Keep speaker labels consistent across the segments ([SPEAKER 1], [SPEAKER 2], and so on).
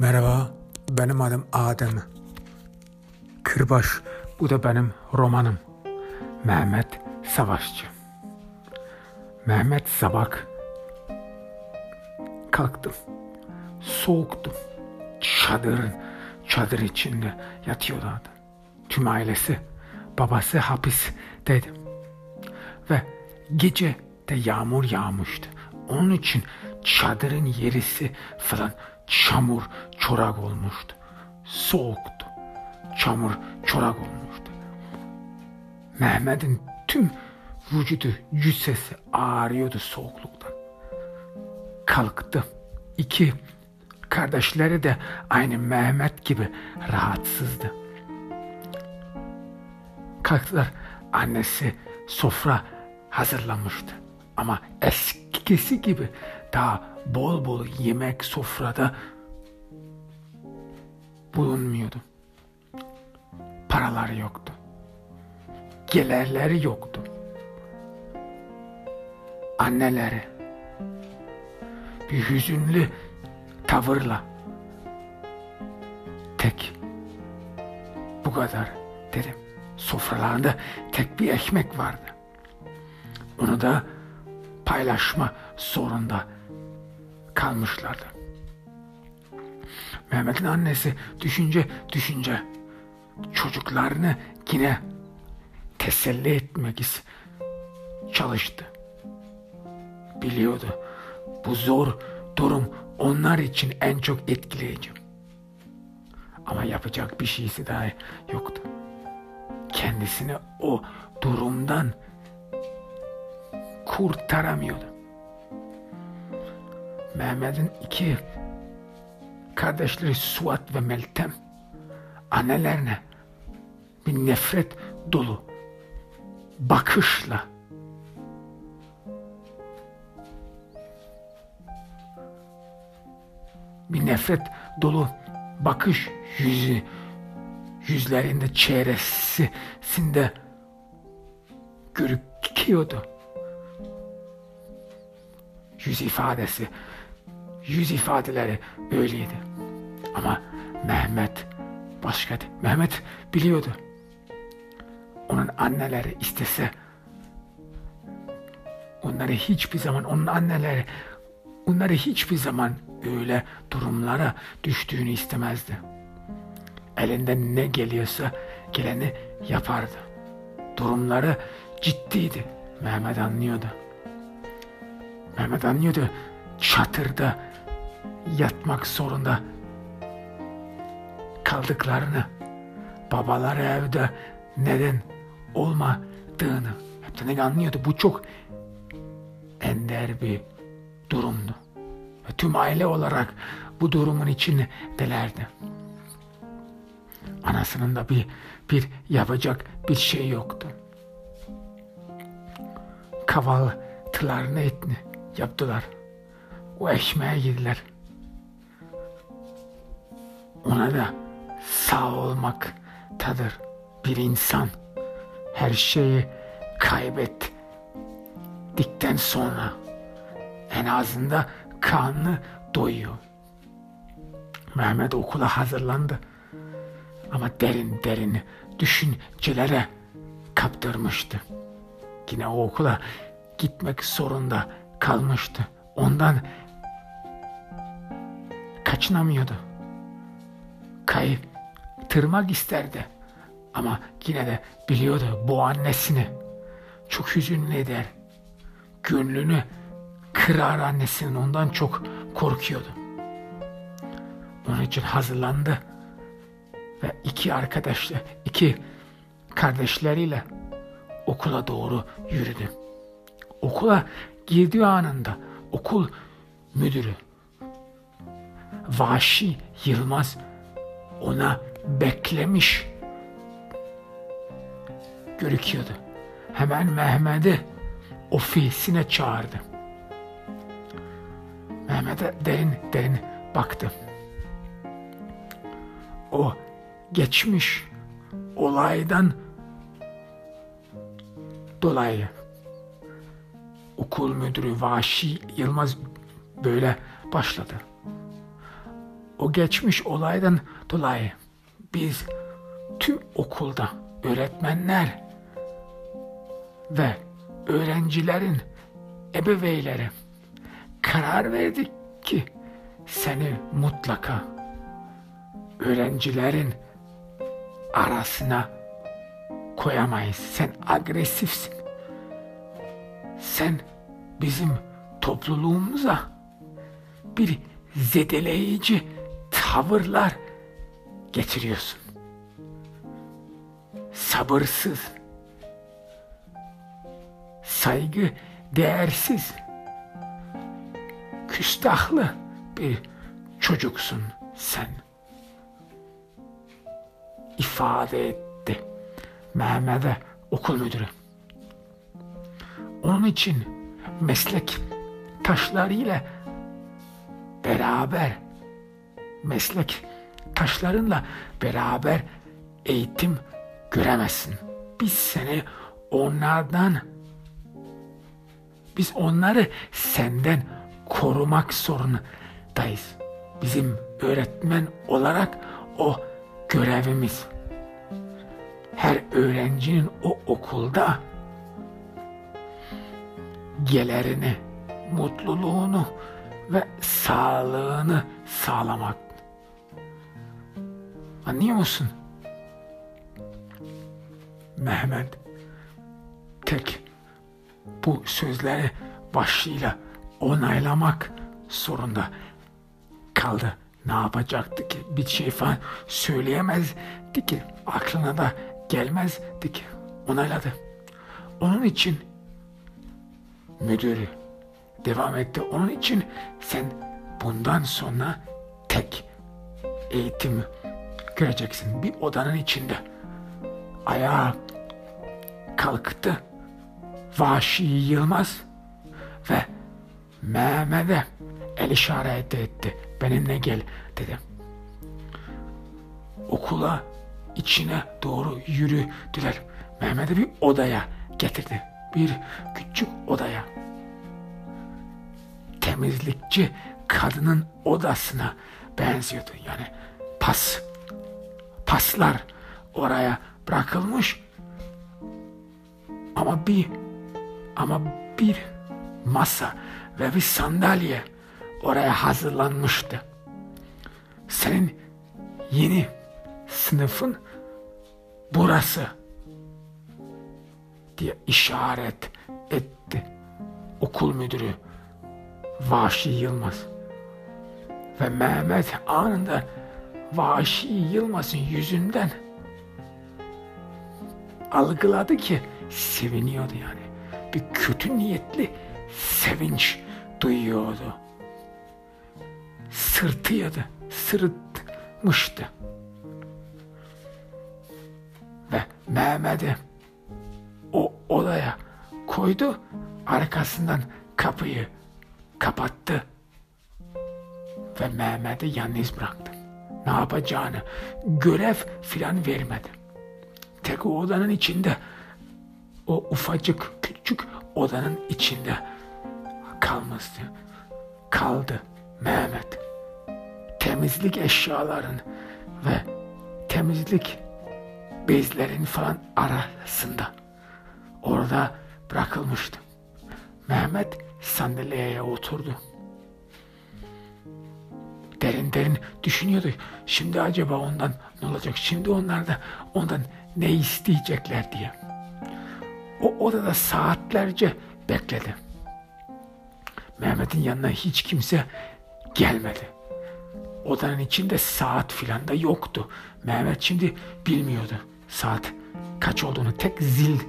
[SPEAKER 1] Merhaba, benim adım Adem. Kırbaş, bu da benim romanım. Mehmet Savaşçı. Mehmet Sabak. Kalktım. Soğuktum. Çadırın, çadır içinde yatıyorlardı. Tüm ailesi, babası hapis dedim. Ve gece de yağmur yağmıştı. Onun için çadırın yerisi falan çamur çorak olmuştu. Soğuktu. Çamur çorak olmuştu. Mehmet'in tüm vücudu cüssesi ağrıyordu soğukluktan. Kalktı. İki kardeşleri de aynı Mehmet gibi rahatsızdı. Kalktılar. Annesi sofra hazırlamıştı. Ama eskisi gibi daha bol bol yemek sofrada bulunmuyordu. Paraları yoktu. Gelirleri yoktu. Anneleri bir hüzünlü tavırla tek bu kadar dedim. Sofralarında tek bir ekmek vardı. Onu da paylaşma zorunda kalmışlardı. Mehmet'in annesi düşünce düşünce çocuklarını yine teselli etmek çalıştı. Biliyordu bu zor durum onlar için en çok etkileyici. Ama yapacak bir şeysi daha yoktu. Kendisini o durumdan kurtaramıyordu. Mehmet'in iki kardeşleri Suat ve Meltem annelerine bir nefret dolu bakışla bir nefret dolu bakış yüzü yüzlerinde çehresinde görüküyordu. Yüz ifadesi yüz ifadeleri öyleydi. Ama Mehmet başkaydı. Mehmet biliyordu. Onun anneleri istese onları hiçbir zaman onun anneleri onları hiçbir zaman öyle durumlara düştüğünü istemezdi. Elinden ne geliyorsa geleni yapardı. Durumları ciddiydi. Mehmet anlıyordu. Mehmet anlıyordu çatırda yatmak zorunda kaldıklarını, babaları evde neden olmadığını hepten anlıyordu. Bu çok ender bir durumdu. Ve tüm aile olarak bu durumun içindelerdi. Anasının da bir, bir yapacak bir şey yoktu. Kahvaltılarını etni yaptılar. O ekmeğe yediler. Ona da sağ olmaktadır bir insan. Her şeyi kaybettikten sonra en azında kanlı doyuyor. Mehmet okula hazırlandı. Ama derin derin düşüncelere kaptırmıştı. Yine o okula gitmek zorunda kalmıştı. Ondan kaçınamıyordu. Kayıp tırmak isterdi. Ama yine de biliyordu bu annesini çok hüzünlü eder. Gönlünü kırar annesinin ondan çok korkuyordu. Onun için hazırlandı ve iki arkadaşla, iki kardeşleriyle okula doğru yürüdü. Okula girdiği anında okul müdürü Vaşi Yılmaz ona beklemiş görüküyordu. Hemen Mehmet'i ofisine çağırdı. Mehmet'e derin derin baktı. O geçmiş olaydan dolayı okul müdürü Vaşi Yılmaz böyle başladı. O geçmiş olaydan dolayı biz tüm okulda öğretmenler ve öğrencilerin ebeveynleri karar verdik ki seni mutlaka öğrencilerin arasına koyamayız. Sen agresifsin. Sen bizim topluluğumuza bir zedeleyici tavırlar getiriyorsun. Sabırsız, saygı değersiz, küstahlı bir çocuksun sen. ifade etti Mehmet'e okul müdürü. Onun için meslek taşlarıyla beraber meslek taşlarınla beraber eğitim göremezsin. Biz seni onlardan biz onları senden korumak zorundayız. Bizim öğretmen olarak o görevimiz. Her öğrencinin o okulda gelerini, mutluluğunu ve sağlığını sağlamak. Anlıyor musun? Mehmet tek bu sözleri başıyla onaylamak zorunda kaldı. Ne yapacaktı ki? Bir şey falan söyleyemezdi ki. Aklına da gelmezdi ki. Onayladı. Onun için müdürü devam etti. Onun için sen bundan sonra tek eğitim göreceksin. Bir odanın içinde. Ayağa kalktı. Vahşi Yılmaz ve Mehmet'e el işaret etti. Benimle gel dedi. Okula içine doğru yürüdüler. Mehmet'i bir odaya getirdi. Bir küçük odaya. Temizlikçi kadının odasına benziyordu. Yani pas, paslar oraya bırakılmış. Ama bir ama bir masa ve bir sandalye oraya hazırlanmıştı. Senin yeni sınıfın burası diye işaret etti okul müdürü Vahşi Yılmaz. Ve Mehmet anında Vahşi Yılmaz'ın yüzünden algıladı ki seviniyordu yani. Bir kötü niyetli sevinç duyuyordu. Sırtıyordu, sırıtmıştı. Ve Mehmet'i o odaya koydu, arkasından kapıyı kapattı ve Mehmet'i yalnız bıraktı. Ne yapacağını görev filan vermedi. Tek o odanın içinde o ufacık küçük odanın içinde kalmıştı. Kaldı Mehmet. Temizlik eşyaların ve temizlik bezlerin falan arasında. Orada bırakılmıştı. Mehmet sandalyeye oturdu. Derin derin düşünüyordu. Şimdi acaba ondan ne olacak? Şimdi onlar da ondan ne isteyecekler diye. O odada saatlerce bekledi. Mehmet'in yanına hiç kimse gelmedi. Odanın içinde saat filan da yoktu. Mehmet şimdi bilmiyordu saat kaç olduğunu. Tek zil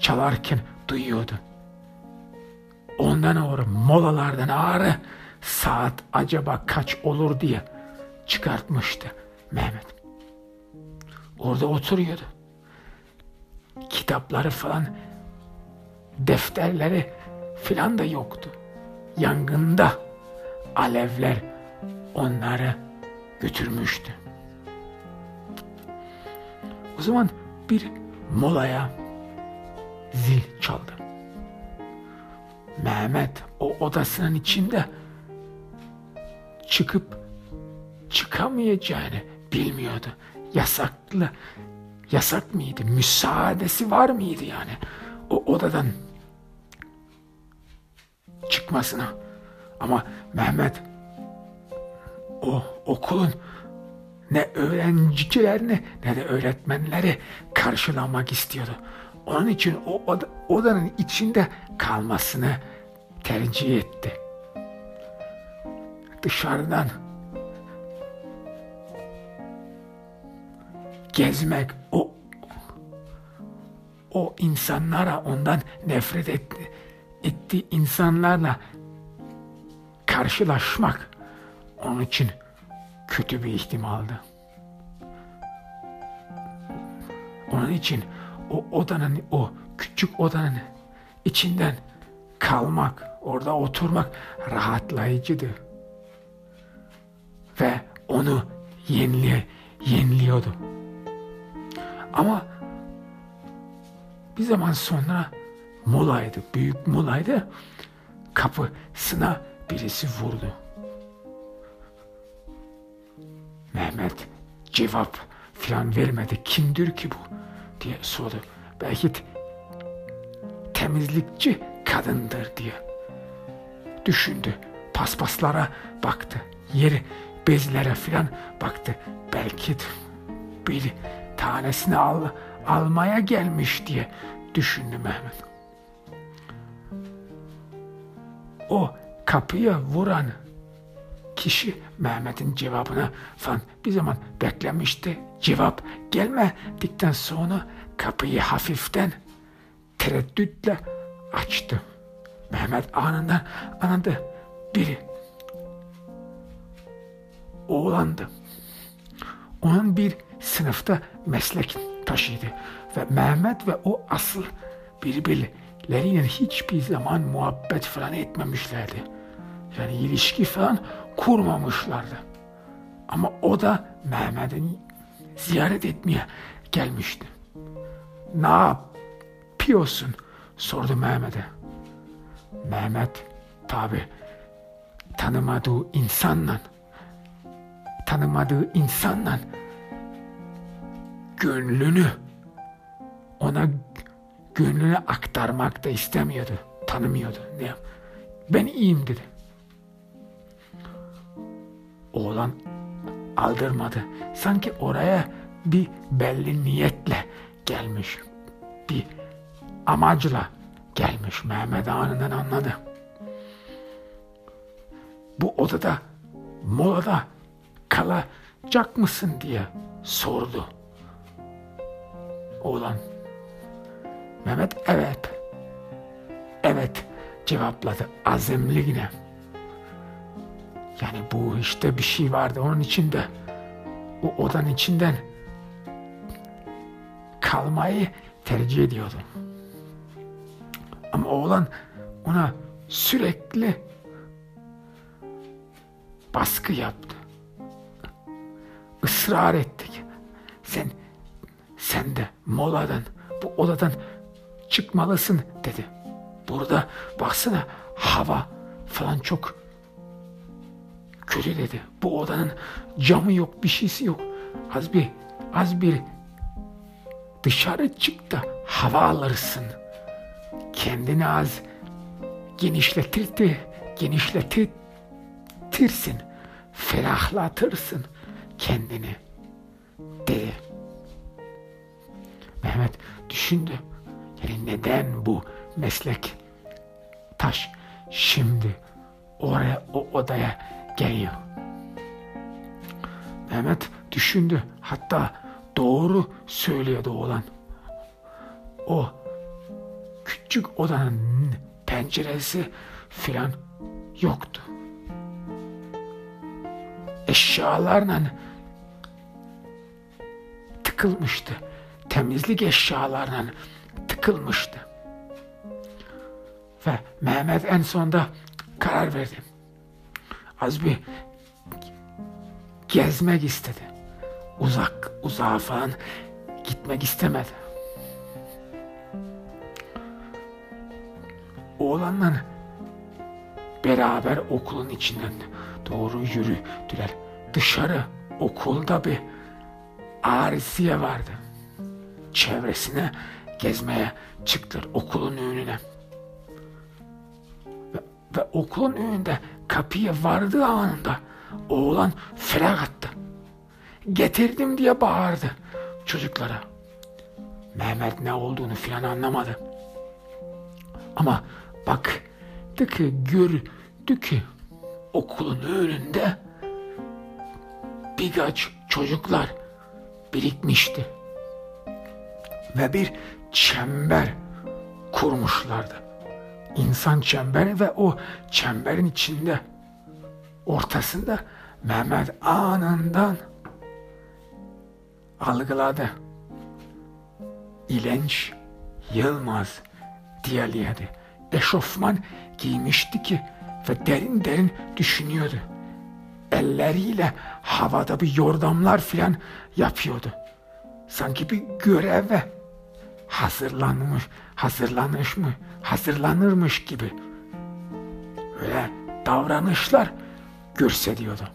[SPEAKER 1] çalarken duyuyordu. Ondan sonra molalardan ağrı saat acaba kaç olur diye çıkartmıştı Mehmet. Orada oturuyordu. Kitapları falan, defterleri filan da yoktu. Yangında alevler onları götürmüştü. O zaman bir molaya zil çaldı. Mehmet o odasının içinde çıkıp çıkamayacağını bilmiyordu. Yasaklı, yasak mıydı? Müsaadesi var mıydı yani? O odadan çıkmasına. Ama Mehmet o okulun ne öğrencilerini ne de öğretmenleri karşılamak istiyordu. Onun için o oda, odanın içinde kalmasını tercih etti. Dışarıdan gezmek o o insanlara ondan nefret etti, etti insanlarla karşılaşmak onun için kötü bir ihtimaldı. Onun için o odanın, o küçük odanın içinden kalmak, orada oturmak rahatlayıcıydı. Ve onu yenili, yeniliyordu. Ama bir zaman sonra molaydı, büyük molaydı. Kapısına birisi vurdu. Mehmet cevap filan vermedi. Kimdir ki bu diye sordu. Belki temizlikçi kadındır diye düşündü. Paspaslara baktı. Yeri bezlere filan baktı. Belki bir tanesini al, almaya gelmiş diye düşündü Mehmet. O kapıya vuran kişi Mehmet'in cevabına falan bir zaman beklemişti. Cevap gelmedikten sonra kapıyı hafiften tereddütle açtı. Mehmet anında anında biri oğlandı. Onun bir sınıfta meslek taşıydı ve Mehmet ve o asıl birbirleriyle hiçbir zaman muhabbet falan etmemişlerdi. Yani ilişki falan kurmamışlardı. Ama o da Mehmet'in ziyaret etmeye gelmişti. Ne yapıyorsun? sordu Mehmet'e. Mehmet tabi tanımadığı insanla tanımadığı insanla gönlünü ona gönlünü aktarmak da istemiyordu. Tanımıyordu. Ne? Ben iyiyim dedi. Oğlan aldırmadı. Sanki oraya bir belli niyetle gelmiş. Bir amacla gelmiş. Mehmet anından anladı. Bu odada molada kalacak mısın diye sordu. Oğlan. Mehmet evet. Evet cevapladı azimliğine. Yani bu işte bir şey vardı onun içinde. O odanın içinden kalmayı tercih ediyordu. Ama oğlan ona sürekli baskı yaptı. Israr ettik. Sen sen de moladan bu odadan çıkmalısın dedi. Burada baksana hava falan çok kötü dedi. Bu odanın camı yok bir şeysi yok. Az bir az bir dışarı çık da hava alırsın. Kendini az genişletir genişletirsin. Ferahlatırsın kendini dedi. Mehmet düşündü. Yani neden bu meslek taş şimdi oraya o odaya geliyor. Mehmet düşündü. Hatta doğru söylüyordu oğlan. O küçük odanın penceresi filan yoktu. Eşyalarla tıkılmıştı temizlik eşyalarına tıkılmıştı. Ve Mehmet en sonunda karar verdi. Az bir gezmek istedi. Uzak, uzağa falan gitmek istemedi. Oğlanla beraber okulun içinden doğru yürüdüler. dışarı okulda bir arisiye vardı. Çevresine gezmeye çıktılar okulun önüne. Ve, ve okulun önünde kapıya vardığı anında oğlan ferah attı. Getirdim diye bağırdı çocuklara. Mehmet ne olduğunu filan anlamadı. Ama baktı ki gördü ki okulun önünde birkaç çocuklar birikmişti. Ve bir çember kurmuşlardı. İnsan çemberi ve o çemberin içinde ortasında Mehmet anından algıladı. İlenç Yılmaz diyaliyedi. Eşofman giymişti ki ve derin derin düşünüyordu. Elleriyle havada bir yordamlar filan yapıyordu. Sanki bir göreve hazırlanmış, hazırlanmış mı, hazırlanırmış gibi. Öyle davranışlar gösteriyordu.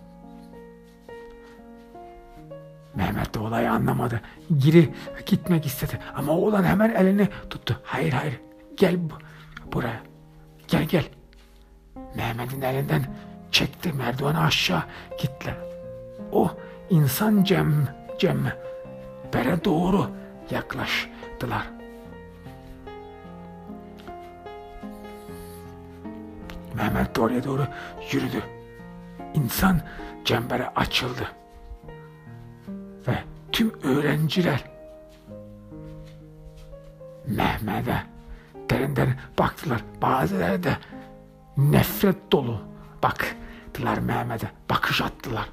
[SPEAKER 1] Mehmet de olayı anlamadı. Geri gitmek istedi. Ama oğlan hemen elini tuttu. Hayır hayır gel buraya. Gel gel. Mehmet'in elinden çekti merdiveni aşağı gittiler. O insan cem, cem bere doğru yaklaştılar. Mehmet de oraya doğru yürüdü. İnsan cembere açıldı. Ve tüm öğrenciler Mehmet'e derinden baktılar. Bazıları da nefret dolu baktılar Mehmet'e. Bakış attılar.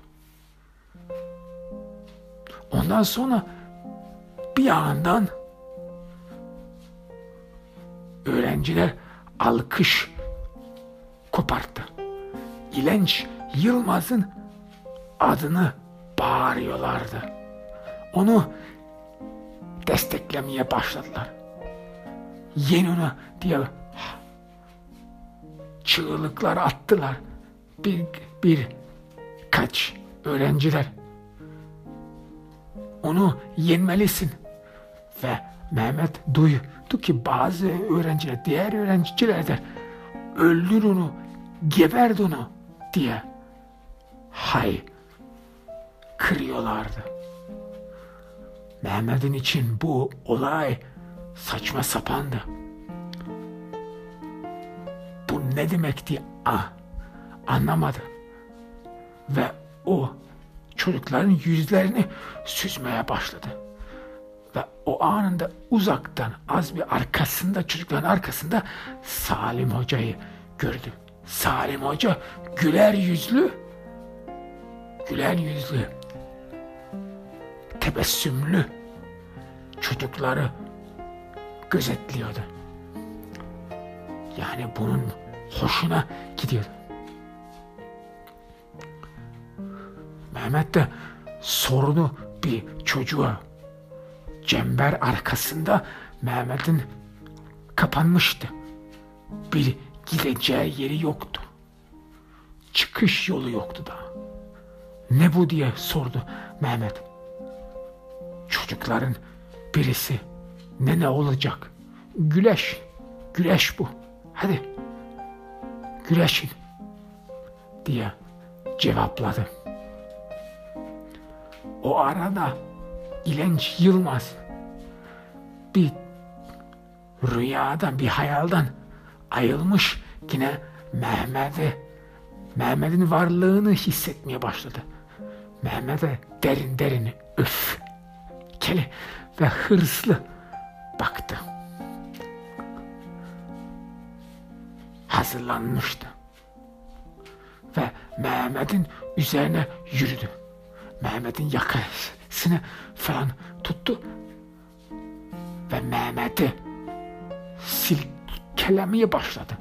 [SPEAKER 1] Ondan sonra bir yandan öğrenciler alkış koparttı. İlenç Yılmaz'ın adını bağırıyorlardı. Onu desteklemeye başladılar. Yeni ona diye çığlıklar attılar. Bir, bir kaç öğrenciler onu yenmelisin. Ve Mehmet duydu ki bazı öğrenciler, diğer öğrenciler de öldür onu, geberd onu diye hay kırıyorlardı. Mehmet'in için bu olay saçma sapandı. Bu ne demekti? Ah, anlamadı. Ve o çocukların yüzlerini süzmeye başladı. Ve o anında uzaktan az bir arkasında çocukların arkasında Salim Hoca'yı gördü. Salim Hoca güler yüzlü güler yüzlü tebessümlü çocukları gözetliyordu. Yani bunun hoşuna gidiyordu. Mehmet de sorunu bir çocuğa. Cember arkasında Mehmet'in kapanmıştı. Bir gideceği yeri yoktu. Çıkış yolu yoktu da. Ne bu diye sordu Mehmet. Çocukların birisi ne ne olacak? Güleş. Güleş bu. Hadi. Güleşin. diye cevapladı. O arada İlenç Yılmaz bir rüyadan, bir hayaldan ayılmış yine Mehmet'e Mehmet'in varlığını hissetmeye başladı. Mehmet'e derin derin öf keli ve hırslı baktı. Hazırlanmıştı. Ve Mehmet'in üzerine yürüdü. Mehmet'in yakasını falan tuttu ve Mehmet'i silkelemeye başladı.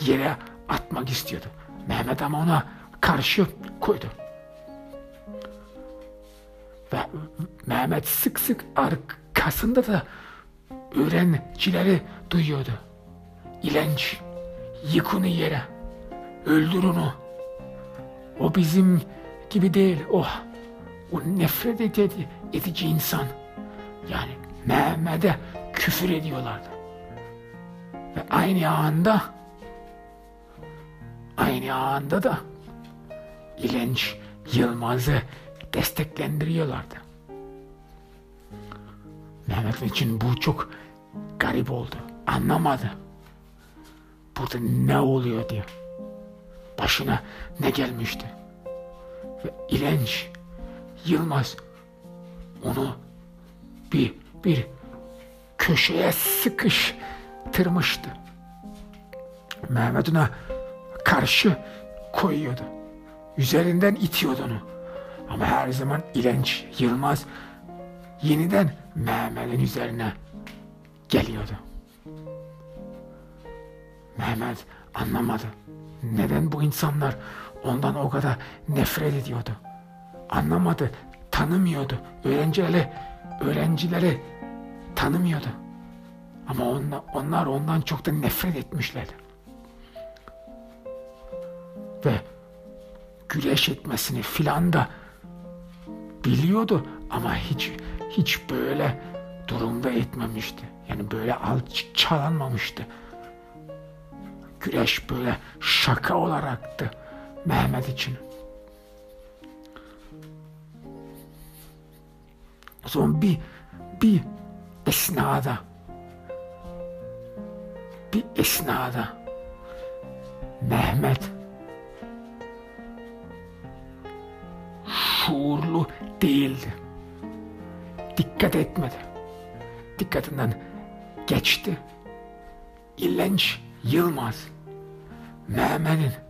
[SPEAKER 1] Yere atmak istiyordu. Mehmet ama ona karşı koydu. Ve Mehmet sık sık arkasında da öğrencileri duyuyordu. İlenç, yık onu yere, öldür onu. O bizim gibi değil. Oh, o nefret edici, edici insan. Yani Mehmet'e küfür ediyorlardı. Ve aynı anda aynı anda da İlenç Yılmaz'ı desteklendiriyorlardı. Mehmet için bu çok garip oldu. Anlamadı. Burada ne oluyor diye. Başına ne gelmişti. Ve İlenç Yılmaz onu bir bir köşeye sıkıştırmıştı. Mehmet ona karşı koyuyordu. Üzerinden itiyordu onu. Ama her zaman İlenç Yılmaz yeniden Mehmet'in üzerine geliyordu. Mehmet anlamadı. Neden bu insanlar ondan o kadar nefret ediyordu? Anlamadı, tanımıyordu. Öğrencileri, öğrencileri tanımıyordu. Ama onlar, onlar ondan çok da nefret etmişlerdi. Ve güreş etmesini filan da biliyordu ama hiç hiç böyle durumda etmemişti. Yani böyle alçalanmamıştı. Güreş böyle şaka olaraktı Mehmet için. Zaman bir, bir esnada bir esnada Mehmet şuurlu değildi. Dikkat etmedi. Dikkatinden geçti. İllenç Yılmaz Mehmet'in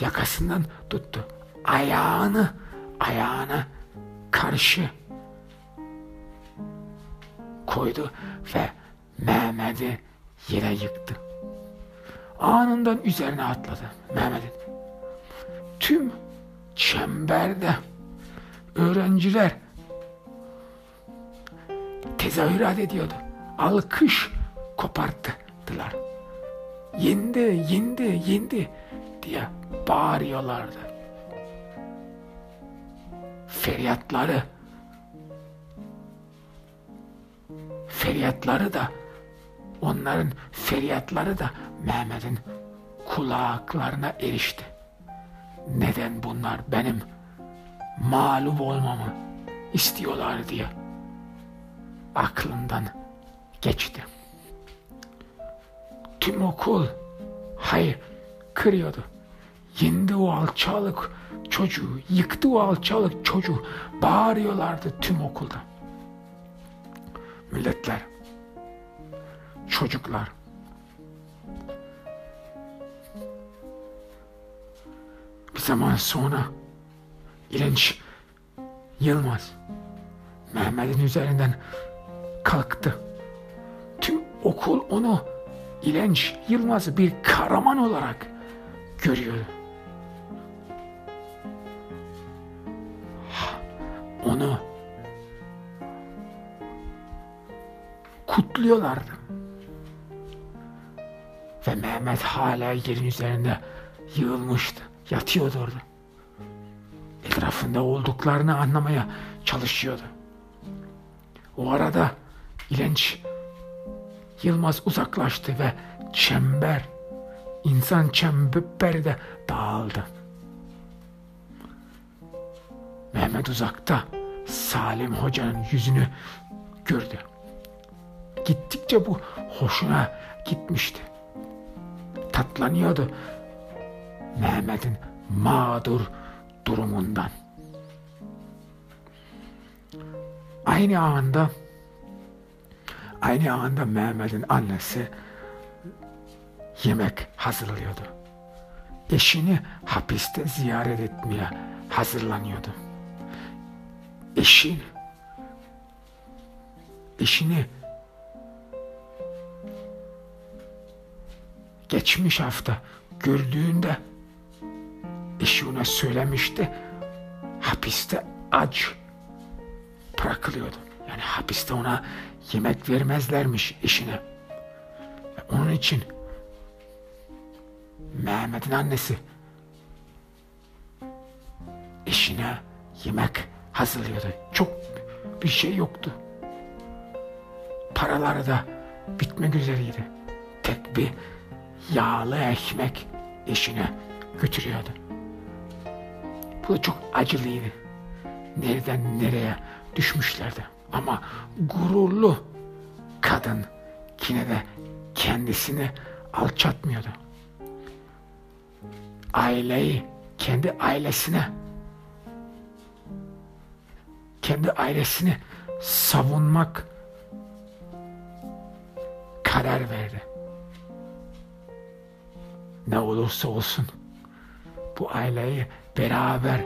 [SPEAKER 1] yakasından tuttu. Ayağını ayağına karşı koydu ve Mehmet'i yere yıktı. Anından üzerine atladı Mehmet'in. Tüm çemberde öğrenciler tezahürat ediyordu. Alkış koparttılar. Yendi, yendi, yendi diye bağırıyorlardı. Feryatları feryatları da onların feryatları da Mehmet'in kulaklarına erişti. Neden bunlar benim mağlup olmamı istiyorlar diye aklından geçti. Tüm okul hayır kırıyordu. Yendi o alçalık çocuğu, yıktı o alçalık çocuğu. Bağırıyorlardı tüm okulda. Milletler, çocuklar, bir zaman sonra İlenç Yılmaz Mehmet'in üzerinden kalktı. Tüm okul onu İlenç Yılmaz'ı bir kahraman olarak görüyor. Onu kutluyorlardı. Ve Mehmet hala yerin üzerinde yığılmıştı. Yatıyordu orada. Etrafında olduklarını anlamaya çalışıyordu. O arada İlenç Yılmaz uzaklaştı ve çember, insan çemberi de dağıldı. Mehmet uzakta Salim Hoca'nın yüzünü gördü. Gittikçe bu hoşuna gitmişti. Tatlanıyordu Mehmet'in mağdur durumundan. Aynı anda aynı anda Mehmet'in annesi yemek hazırlıyordu. Eşini hapiste ziyaret etmeye hazırlanıyordu. Eşin eşini geçmiş hafta gördüğünde eşi ona söylemişti hapiste aç bırakılıyordu. Yani hapiste ona yemek vermezlermiş eşine. Onun için Mehmet'in annesi eşi eşine yemek hazırlıyordu. Çok bir şey yoktu. Paraları da bitmek üzereydi. Tek bir yağlı ekmek eşine götürüyordu. Bu da çok acılıydı. Nereden nereye düşmüşlerdi. Ama gururlu kadın yine de kendisini alçatmıyordu. Aileyi kendi ailesine kendi ailesini savunmak karar verdi. Ne olursa olsun bu aileyi beraber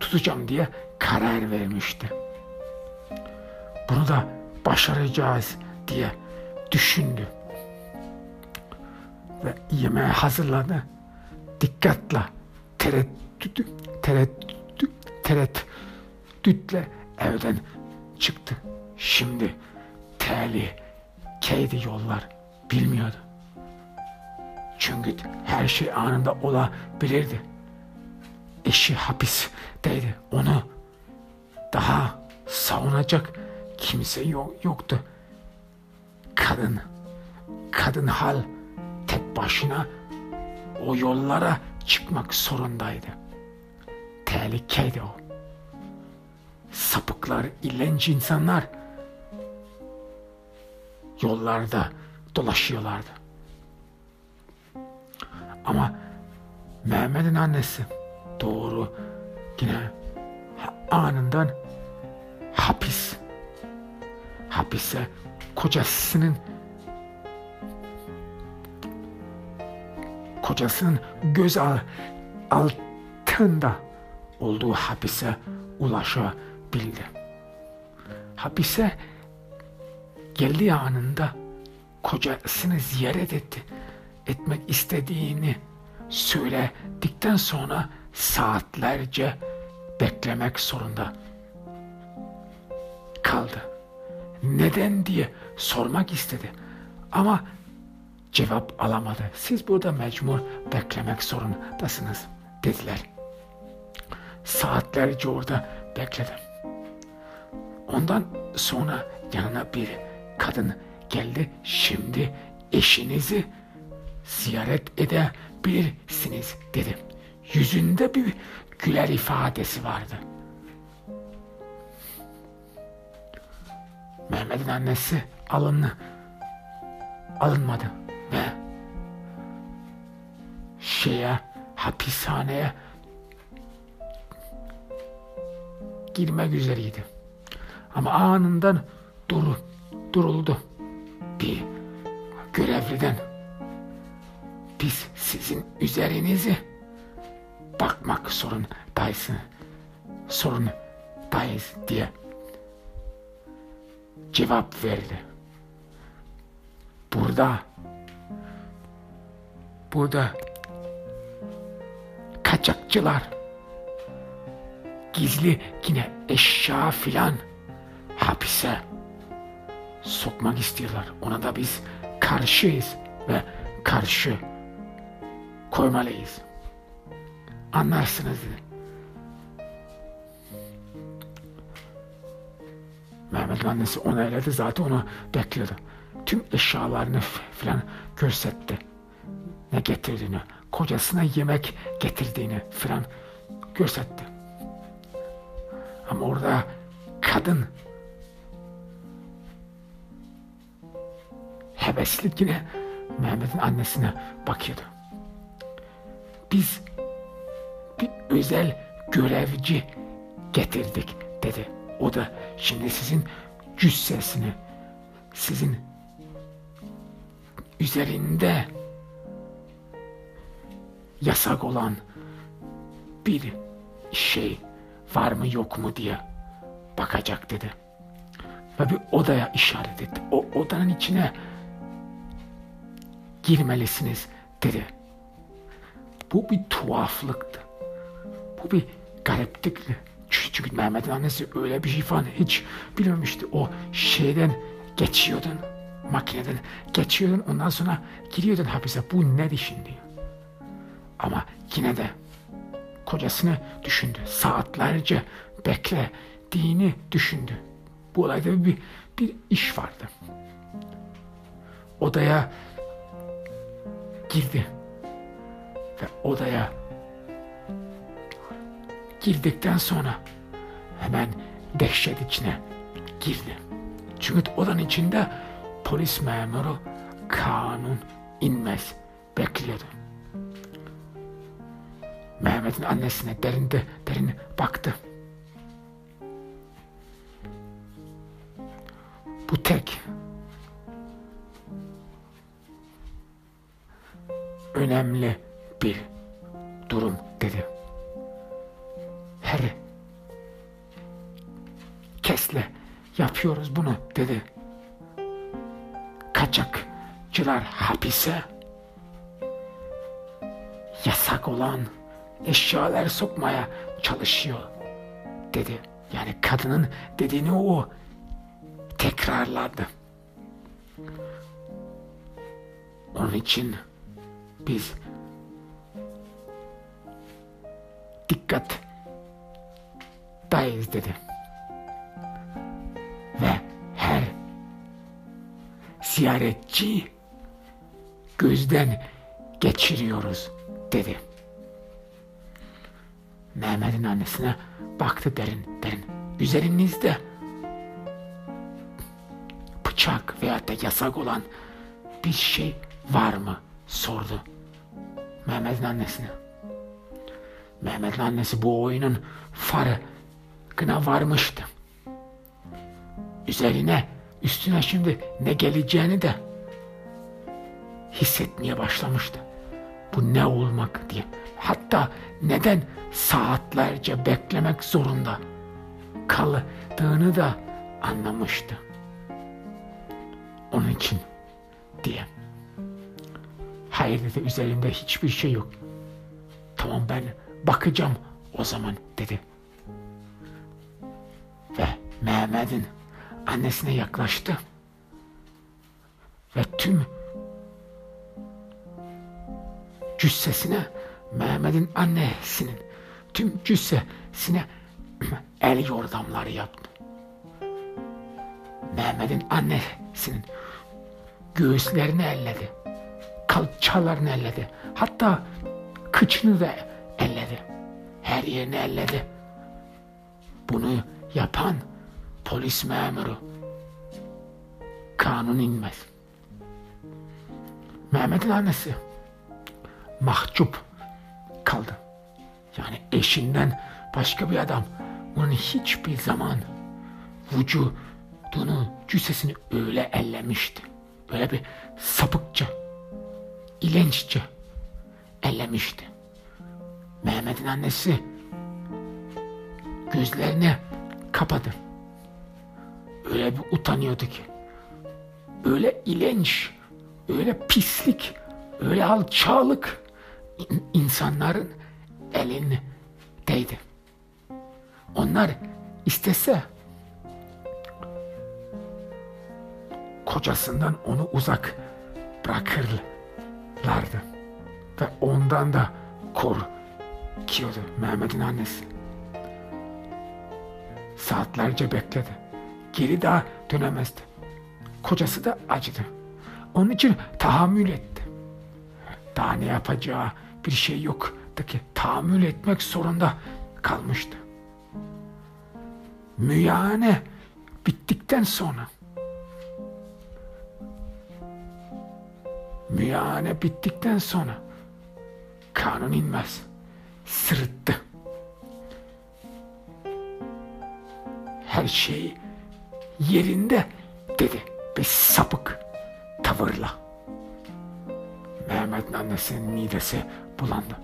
[SPEAKER 1] tutacağım diye karar vermişti. Bunu da başaracağız diye düşündü. Ve yemeği hazırladı. Dikkatle tereddüt, tereddüt, tereddütle evden çıktı. Şimdi tehlikeydi yollar bilmiyordu. Çünkü her şey anında olabilirdi. Eşi hapisteydi. Onu daha savunacak kimse yok, yoktu. Kadın, kadın hal tek başına o yollara çıkmak zorundaydı. Tehlikeydi o. Sapıklar, illenç insanlar yollarda dolaşıyorlardı. Ama Mehmet'in annesi doğru yine anından hapis hapise kocasının kocasının göz altında olduğu hapise ulaşabildi. Hapise geldiği anında kocasını ziyaret etti. Etmek istediğini söyledikten sonra saatlerce beklemek zorunda kaldı. Neden diye sormak istedi. Ama cevap alamadı. Siz burada mecbur beklemek zorundasınız dediler. Saatlerce orada bekledim. Ondan sonra yanına bir kadın geldi. Şimdi eşinizi ziyaret edebilirsiniz dedi. Yüzünde bir güler ifadesi vardı. Mehmet'in annesi alındı. Alınmadı ve şeye hapishaneye girmek üzereydi. Ama anından duru, duruldu. Bir görevliden biz sizin üzerinizi bakmak zorundayız. Sorundayız diye cevap verdi. Burada burada kaçakçılar gizli yine eşya filan hapise sokmak istiyorlar. Ona da biz karşıyız ve karşı koymalıyız. Anlarsınız dedi. Mehmet'in annesi onayladı zaten onu bekliyordu. Tüm eşyalarını filan görsetti. Ne getirdiğini, kocasına yemek getirdiğini filan görsetti. Ama orada kadın heveslik yine Mehmet'in annesine bakıyordu. Biz bir özel görevci getirdik dedi. O da şimdi sizin cüssesini, sizin üzerinde yasak olan bir şey var mı yok mu diye bakacak dedi. Ve bir odaya işaret etti. O odanın içine girmelisiniz dedi. Bu bir tuhaflıktı. Bu bir gariplikti. Çünkü Mehmet'in annesi öyle bir şey falan hiç bilmemişti. O şeyden geçiyordun. Makineden geçiyordun ondan sonra giriyordun hapise. Bu ne şimdi? Ama yine de kocasını düşündü. Saatlerce beklediğini düşündü. Bu olayda bir, bir iş vardı. Odaya girdi. Ve odaya girdikten sonra hemen dehşet içine girdi. Çünkü odanın içinde polis memuru kanun inmez bekliyordu. Mehmet'in annesine derinde derin baktı. Bu tek önemli bir durum dedi. Her kesle yapıyoruz bunu dedi. Kaçakçılar hapise yasak olan eşyalar sokmaya çalışıyor dedi. Yani kadının dediğini o tekrarladı. Onun için biz dikkat dayız dedi. Ve her ziyaretçi gözden geçiriyoruz dedi. Mehmet'in annesine baktı derin derin. Üzerinizde bıçak veya da yasak olan bir şey var mı sordu. Mehmet'in annesine. Mehmet'in annesi bu oyunun farkına varmıştı. Üzerine, üstüne şimdi ne geleceğini de hissetmeye başlamıştı. Bu ne olmak diye. Hatta neden saatlerce beklemek zorunda kaldığını da anlamıştı. Onun için diye. Hayır dedi üzerimde hiçbir şey yok. Tamam ben bakacağım o zaman dedi. Ve Mehmet'in annesine yaklaştı. Ve tüm cüssesine Mehmet'in annesinin tüm cüssesine el yordamları yaptı. Mehmet'in annesinin göğüslerini elledi. Kalçalarını elledi. Hatta kıçını da elledi. Her yerini elledi. Bunu yapan polis memuru kanun inmez. Mehmet'in annesi mahcup kaldı. Yani eşinden başka bir adam onun hiçbir zaman vücudunu, cüssesini öyle ellemişti. Öyle bir sapıkça, ilenççe ellemişti. Mehmet'in annesi gözlerini kapadı. Öyle bir utanıyordu ki. Öyle ilenç, öyle pislik, öyle alçalık insanların elindeydi. Onlar istese kocasından onu uzak bırakırlardı. Ve ondan da korkuyordu Mehmet'in annesi. Saatlerce bekledi. Geri daha dönemezdi. Kocası da acıdı. Onun için tahammül etti. Daha ne yapacağı bir şey yoktu ki tahammül etmek zorunda kalmıştı. Müyane bittikten sonra müyane bittikten sonra kanun inmez. Sırıttı. Her şey yerinde dedi bir sapık tavırla. Mehmet'in annesinin midesi bulandı.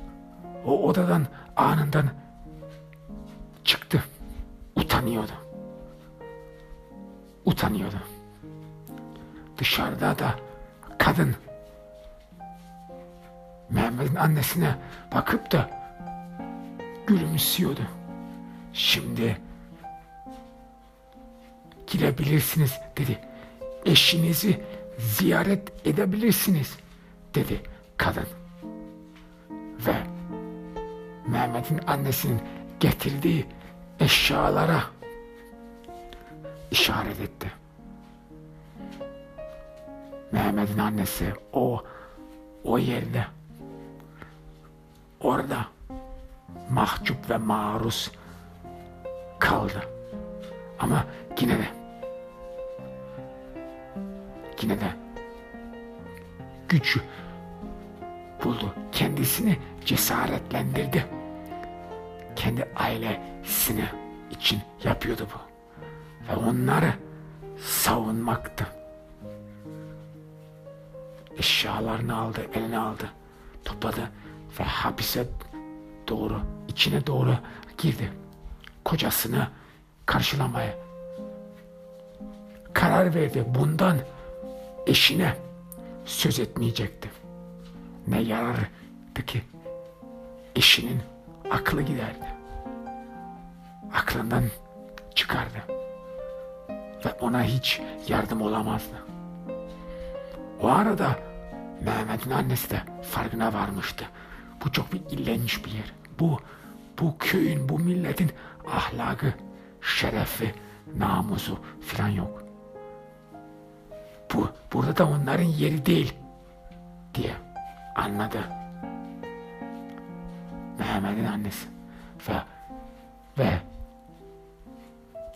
[SPEAKER 1] O odadan anından çıktı. Utanıyordu. Utanıyordu. Dışarıda da kadın Mehmet'in annesine bakıp da gülümsüyordu. Şimdi girebilirsiniz dedi. Eşinizi ziyaret edebilirsiniz dedi kadın. Ve Mehmet'in annesinin getirdiği eşyalara işaret etti. Mehmet'in annesi o o yerde orada mahcup ve maruz kaldı. Ama yine de yine de güç buldu. Kendisini cesaretlendirdi. Kendi ailesini için yapıyordu bu. Ve onları savunmaktı. Eşyalarını aldı, eline aldı, topladı ve hapise doğru, içine doğru girdi. Kocasını karşılamaya karar verdi. Bundan eşine söz etmeyecekti. Ne yarardı ki eşinin aklı giderdi. Aklından çıkardı. Ve ona hiç yardım olamazdı. O arada Mehmet'in annesi de farkına varmıştı. Bu çok bir ilginç bir yer. Bu, bu köyün, bu milletin ahlakı, şerefi, namusu filan yok. Bu, burada da onların yeri değil diye anladı. Mehmet'in annesi ve ve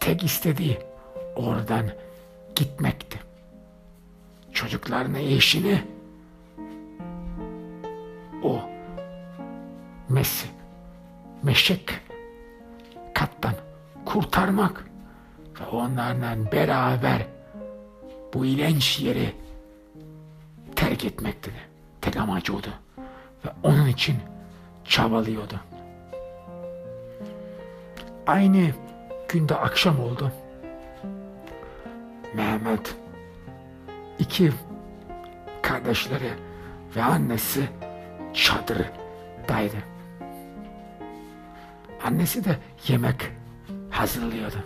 [SPEAKER 1] tek istediği oradan gitmekti. Çocuklarını, eşini o mesi, meşek kattan kurtarmak ve onlarla beraber bu ilenç yeri terk etmekti. Tek amacı oydu. Ve onun için çabalıyordu. Aynı günde akşam oldu. Mehmet iki kardeşleri ve annesi çadırdaydı. Annesi de yemek hazırlıyordu.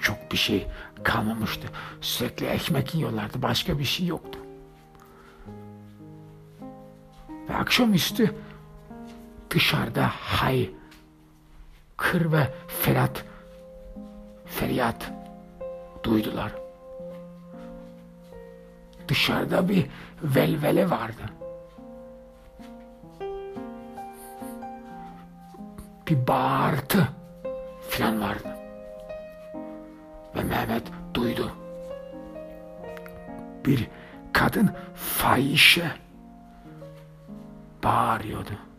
[SPEAKER 1] Çok bir şey kalmamıştı. Sürekli ekmek yiyorlardı. Başka bir şey yoktu. Ve akşamüstü dışarıda hay, kır ve ferat, feryat duydular. Dışarıda bir velvele vardı. Bir bağırtı filan vardı. Ve Mehmet duydu. Bir kadın fahişe bağırıyordu.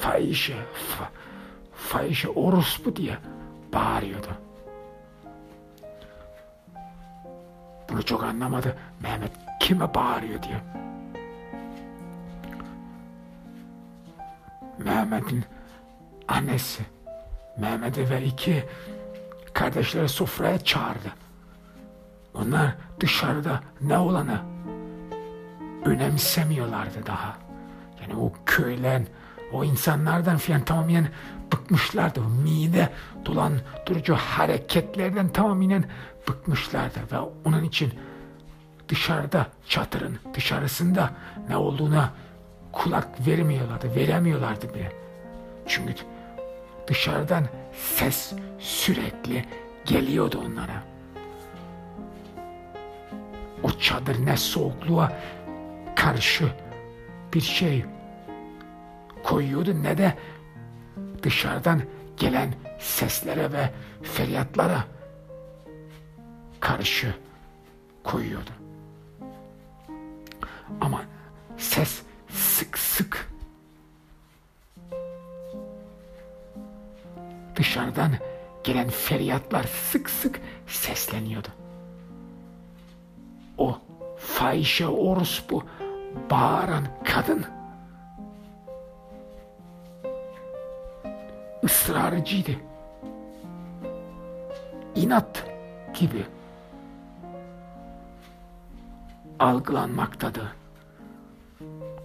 [SPEAKER 1] Fahişe, fa, fahişe orospu diye bağırıyordu. Bunu çok anlamadı. Mehmet kime bağırıyor diye. Mehmet'in annesi Mehmet'i ve iki kardeşleri sofraya çağırdı. Onlar dışarıda ne olanı önemsemiyorlardı daha. Yani o köylen, o insanlardan filan tamamen bıkmışlardı. O mide dolan durucu hareketlerden tamamen bıkmışlardı. Ve onun için dışarıda, çatırın dışarısında ne olduğuna kulak vermiyorlardı, veremiyorlardı bile. Çünkü dışarıdan ses sürekli geliyordu onlara. O çadır ne soğukluğa karşı bir şey koyuyordu ne de dışarıdan gelen seslere ve feryatlara karşı koyuyordu. Ama ses sık sık dışarıdan gelen feryatlar sık sık sesleniyordu. O fahişe orospu bağıran kadın ısrarcıydı. İnat gibi algılanmaktadı.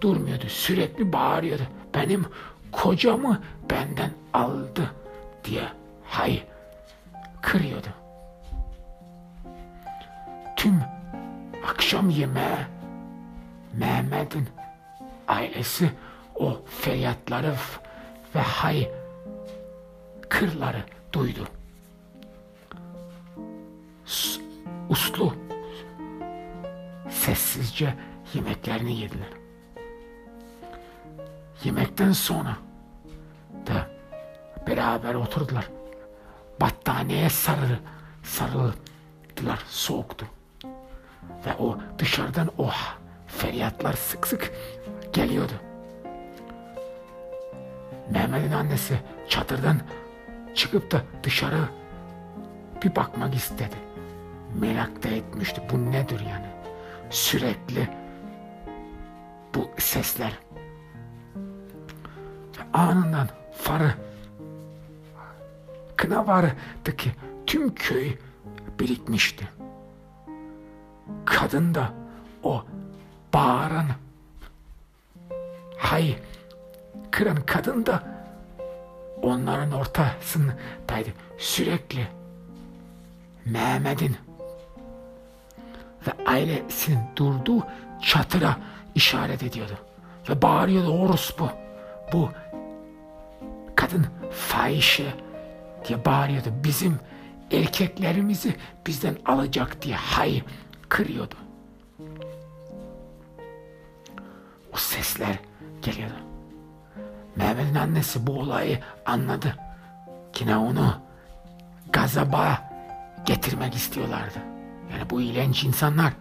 [SPEAKER 1] Durmuyordu, sürekli bağırıyordu. Benim kocamı benden aldı diye hay kırıyordu. Tüm akşam yemeği Mehmet'in ailesi o feryatları ve hay kırları duydu. Uslu sessizce yemeklerini yediler. Yemekten sonra da beraber oturdular. Battaniyeye sarılı, sarıldılar soğuktu. Ve o dışarıdan o feryatlar sık sık geliyordu. Mehmet'in annesi çadırdan çıkıp da dışarı bir bakmak istedi. Merak da etmişti. Bu nedir yani? Sürekli bu sesler. Anından farı kına vardıki tüm köy birikmişti. Kadın da o bağıran hay kıran kadın da onların ortasındaydı. Sürekli Mehmet'in ve ailesinin durduğu çatıra işaret ediyordu. Ve bağırıyordu orospu. Bu kadın fahişe diye bağırıyordu. Bizim erkeklerimizi bizden alacak diye hay kırıyordu. O sesler geliyordu. Mehmet'in annesi bu olayı anladı. Yine onu gazaba getirmek istiyorlardı. Yani bu iğrenç insanlar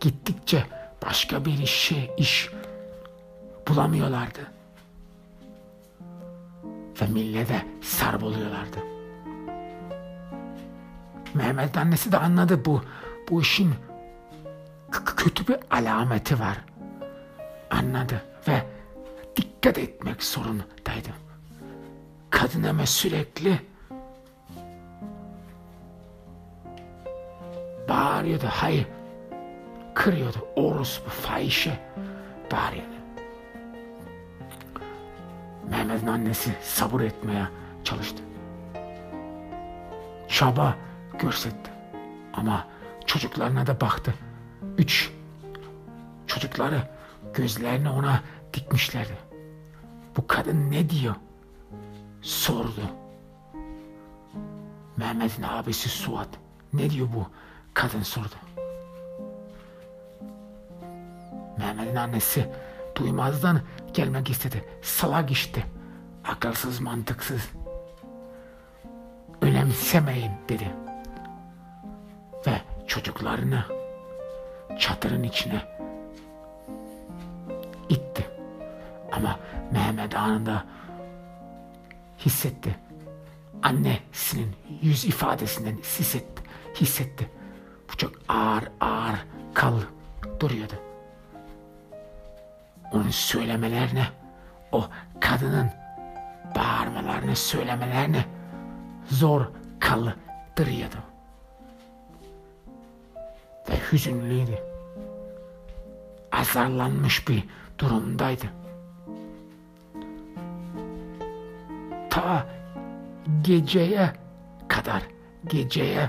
[SPEAKER 1] gittikçe başka bir işe iş bulamıyorlardı. Ve millete sarp oluyorlardı. Mehmet annesi de anladı bu bu işin kötü bir alameti var. Anladı ve dikkat etmek zorundaydı. Kadın ama sürekli bağırıyordu. Hayır. Kırıyordu. Orospu, fahişe bağırıyordu. Mehmet'in annesi sabır etmeye çalıştı. Çaba görsetti. Ama çocuklarına da baktı. Üç çocukları gözlerini ona dikmişlerdi. Bu kadın ne diyor? Sordu. Mehmet'in abisi Suat. Ne diyor bu? Kadın sordu. Mehmet'in annesi duymazdan gelmek istedi. Salak işte. Akılsız mantıksız. Önemsemeyin dedi. Ve çocuklarını çatırın içine Ama Mehmet anında hissetti. Annesinin yüz ifadesinden hissetti. hissetti. Bu çok ağır ağır kal duruyordu. Onun söylemelerine, o kadının bağırmalarını, söylemelerini zor kaldırıyordu. Ve hüzünlüydü. Azarlanmış bir durumdaydı. Ta geceye kadar, geceye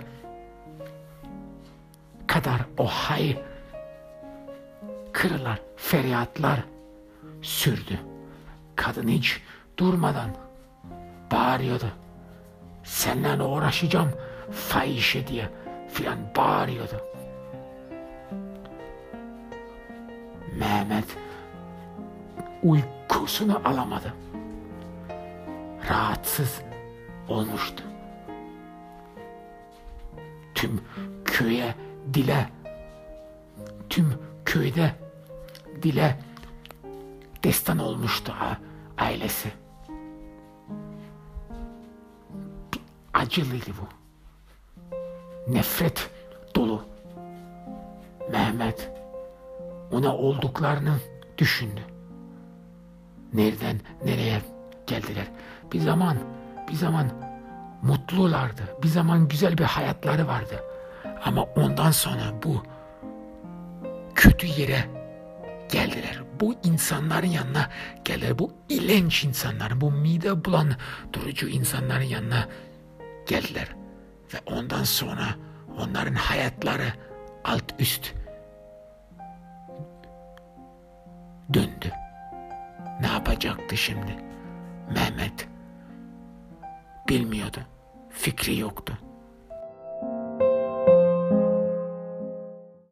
[SPEAKER 1] kadar o hay kırılar, feryatlar sürdü. Kadın hiç durmadan bağırıyordu. Seninle uğraşacağım fahişe diye filan bağırıyordu. Mehmet uykusunu alamadı. Rahatsız olmuştu. Tüm köye dile tüm köyde dile destan olmuştu ailesi. Bir acılıydı bu. Nefret dolu. Mehmet ona olduklarını düşündü. Nereden nereye geldiler? Bir zaman, bir zaman mutlulardı. Bir zaman güzel bir hayatları vardı. Ama ondan sonra bu kötü yere geldiler. Bu insanların yanına geldiler. Bu ilenç insanlar, bu mide bulan durucu insanların yanına geldiler. Ve ondan sonra onların hayatları alt üst döndü. olacaktı şimdi? Mehmet bilmiyordu. Fikri yoktu.